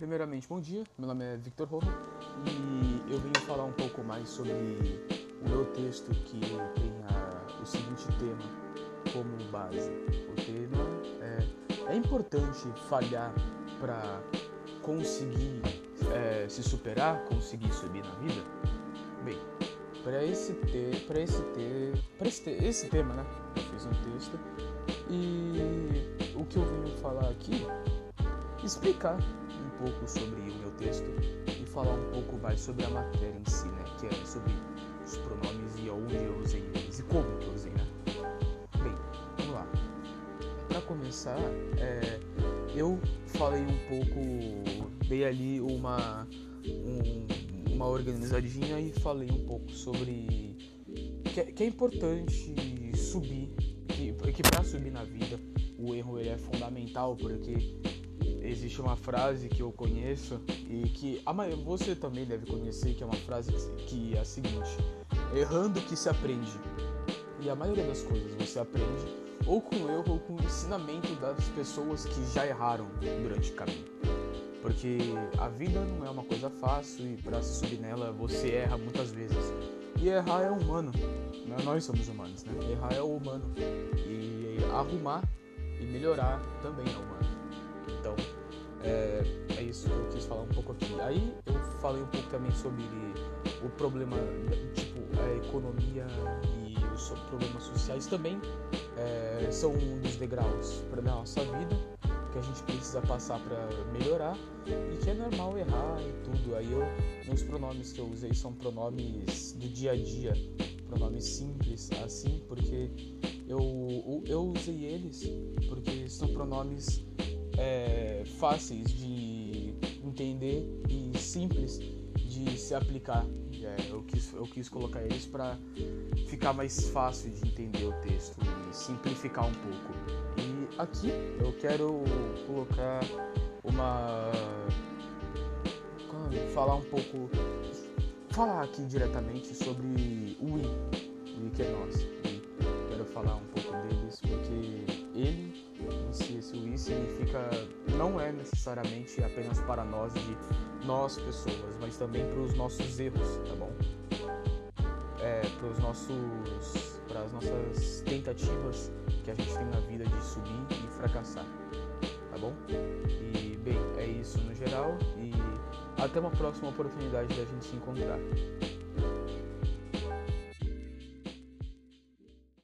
Primeiramente, bom dia. Meu nome é Victor Roma e eu venho falar um pouco mais sobre o meu texto que tem a, o seguinte tema como base. O tema é: é importante falhar para conseguir é, se superar, conseguir subir na vida? Bem, para esse ter, para esse ter, para esse, ter, esse tema, né? Eu fiz um texto e o que eu venho falar aqui, explicar pouco sobre o meu texto e falar um pouco mais sobre a matéria em si, né? Que é sobre os pronomes e aonde eu usei eles e como eu usei, né? Bem, vamos lá. Para começar, é, eu falei um pouco, dei ali uma um, uma organizadinha e falei um pouco sobre que, que é importante subir, que, que para subir na vida o erro ele é fundamental porque existe uma frase que eu conheço e que a você também deve conhecer, que é uma frase que é a seguinte: errando que se aprende. E a maioria das coisas você aprende ou com erro ou com ensinamento das pessoas que já erraram durante o caminho. Porque a vida não é uma coisa fácil e para se subir nela você erra muitas vezes. E errar é humano, né? nós somos humanos, né? Errar é humano. E arrumar e melhorar também é humano. Então, é, é, isso que eu quis falar um pouco aqui. Aí eu falei um pouco também sobre o problema, tipo, a economia e os problemas sociais também é, são um dos degraus para nossa vida que a gente precisa passar para melhorar e que é normal errar e tudo. Aí eu, meus pronomes que eu usei são pronomes do dia a dia, pronomes simples assim, porque eu, eu usei eles porque são pronomes é, fáceis de entender e simples de se aplicar. É, eu, quis, eu quis colocar eles para ficar mais fácil de entender o texto e simplificar um pouco. E aqui eu quero colocar uma. falar um pouco. falar aqui diretamente sobre o si, esse I significa não é necessariamente apenas para nós de nós pessoas, mas também para os nossos erros, tá bom? É, para os nossos para as nossas tentativas que a gente tem na vida de subir e fracassar, tá bom? E bem, é isso no geral e até uma próxima oportunidade da gente se encontrar.